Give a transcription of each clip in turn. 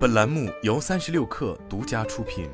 本栏目由三十六氪独家出品。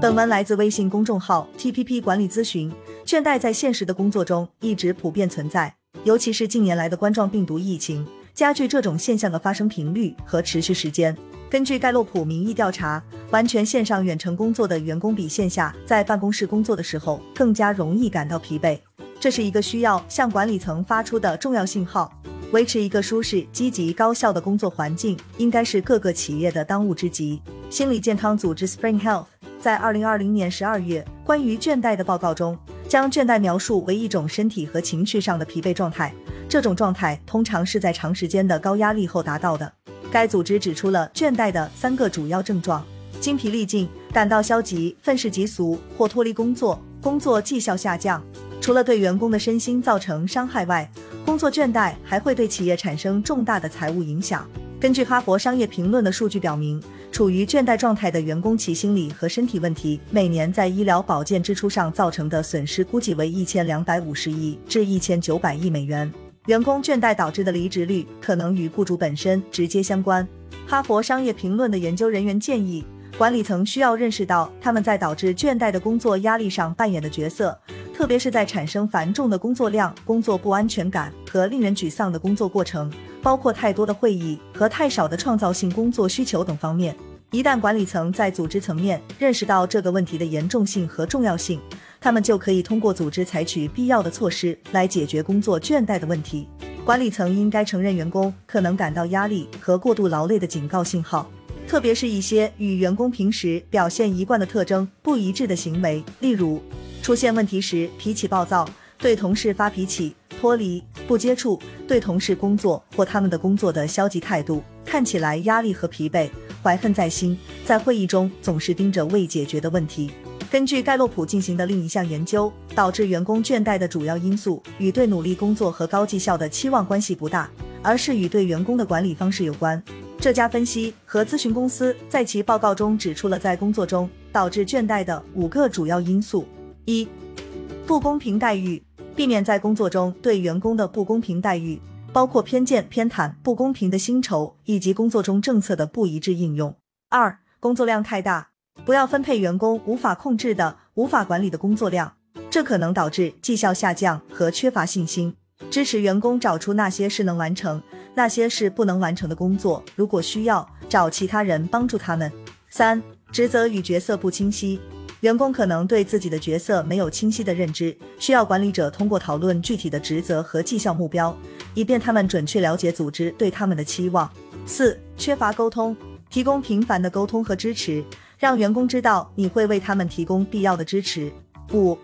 本文来自微信公众号 TPP 管理咨询。倦怠在现实的工作中一直普遍存在，尤其是近年来的冠状病毒疫情，加剧这种现象的发生频率和持续时间。根据盖洛普民意调查，完全线上远程工作的员工比线下在办公室工作的时候更加容易感到疲惫，这是一个需要向管理层发出的重要信号。维持一个舒适、积极、高效的工作环境，应该是各个企业的当务之急。心理健康组织 Spring Health 在二零二零年十二月关于倦怠的报告中，将倦怠描述为一种身体和情绪上的疲惫状态。这种状态通常是在长时间的高压力后达到的。该组织指出了倦怠的三个主要症状：精疲力尽、感到消极、愤世嫉俗或脱离工作、工作绩效下降。除了对员工的身心造成伤害外，工作倦怠还会对企业产生重大的财务影响。根据哈佛商业评论的数据表明，处于倦怠状态的员工其心理和身体问题每年在医疗保健支出上造成的损失估计为一千两百五十亿至一千九百亿美元。员工倦怠导致的离职率可能与雇主本身直接相关。哈佛商业评论的研究人员建议，管理层需要认识到他们在导致倦怠的工作压力上扮演的角色。特别是在产生繁重的工作量、工作不安全感和令人沮丧的工作过程，包括太多的会议和太少的创造性工作需求等方面。一旦管理层在组织层面认识到这个问题的严重性和重要性，他们就可以通过组织采取必要的措施来解决工作倦怠的问题。管理层应该承认员工可能感到压力和过度劳累的警告信号，特别是一些与员工平时表现一贯的特征不一致的行为，例如。出现问题时，脾气暴躁，对同事发脾气，脱离不接触，对同事工作或他们的工作的消极态度，看起来压力和疲惫，怀恨在心，在会议中总是盯着未解决的问题。根据盖洛普进行的另一项研究，导致员工倦怠的主要因素与对努力工作和高绩效的期望关系不大，而是与对员工的管理方式有关。这家分析和咨询公司在其报告中指出了在工作中导致倦怠的五个主要因素。一、不公平待遇，避免在工作中对员工的不公平待遇，包括偏见、偏袒、不公平的薪酬以及工作中政策的不一致应用。二、工作量太大，不要分配员工无法控制的、无法管理的工作量，这可能导致绩效下降和缺乏信心。支持员工找出那些是能完成、那些是不能完成的工作，如果需要，找其他人帮助他们。三、职责与角色不清晰。员工可能对自己的角色没有清晰的认知，需要管理者通过讨论具体的职责和绩效目标，以便他们准确了解组织对他们的期望。四、缺乏沟通，提供频繁的沟通和支持，让员工知道你会为他们提供必要的支持。五、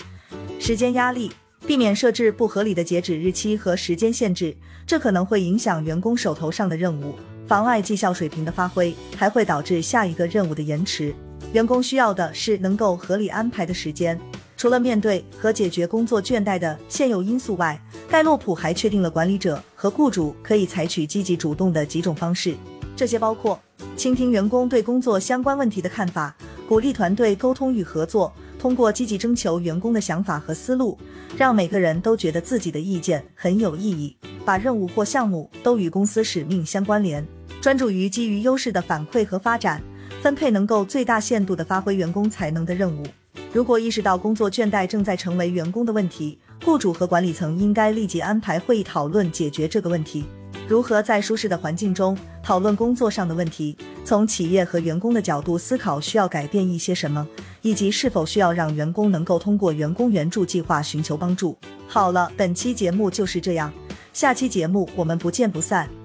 时间压力，避免设置不合理的截止日期和时间限制，这可能会影响员工手头上的任务，妨碍绩效水平的发挥，还会导致下一个任务的延迟。员工需要的是能够合理安排的时间。除了面对和解决工作倦怠的现有因素外，盖洛普还确定了管理者和雇主可以采取积极主动的几种方式。这些包括倾听员工对工作相关问题的看法，鼓励团队沟通与合作，通过积极征求员工的想法和思路，让每个人都觉得自己的意见很有意义，把任务或项目都与公司使命相关联，专注于基于优势的反馈和发展。分配能够最大限度地发挥员工才能的任务。如果意识到工作倦怠正在成为员工的问题，雇主和管理层应该立即安排会议讨论解决这个问题。如何在舒适的环境中讨论工作上的问题？从企业和员工的角度思考，需要改变一些什么，以及是否需要让员工能够通过员工援助计划寻求帮助。好了，本期节目就是这样，下期节目我们不见不散。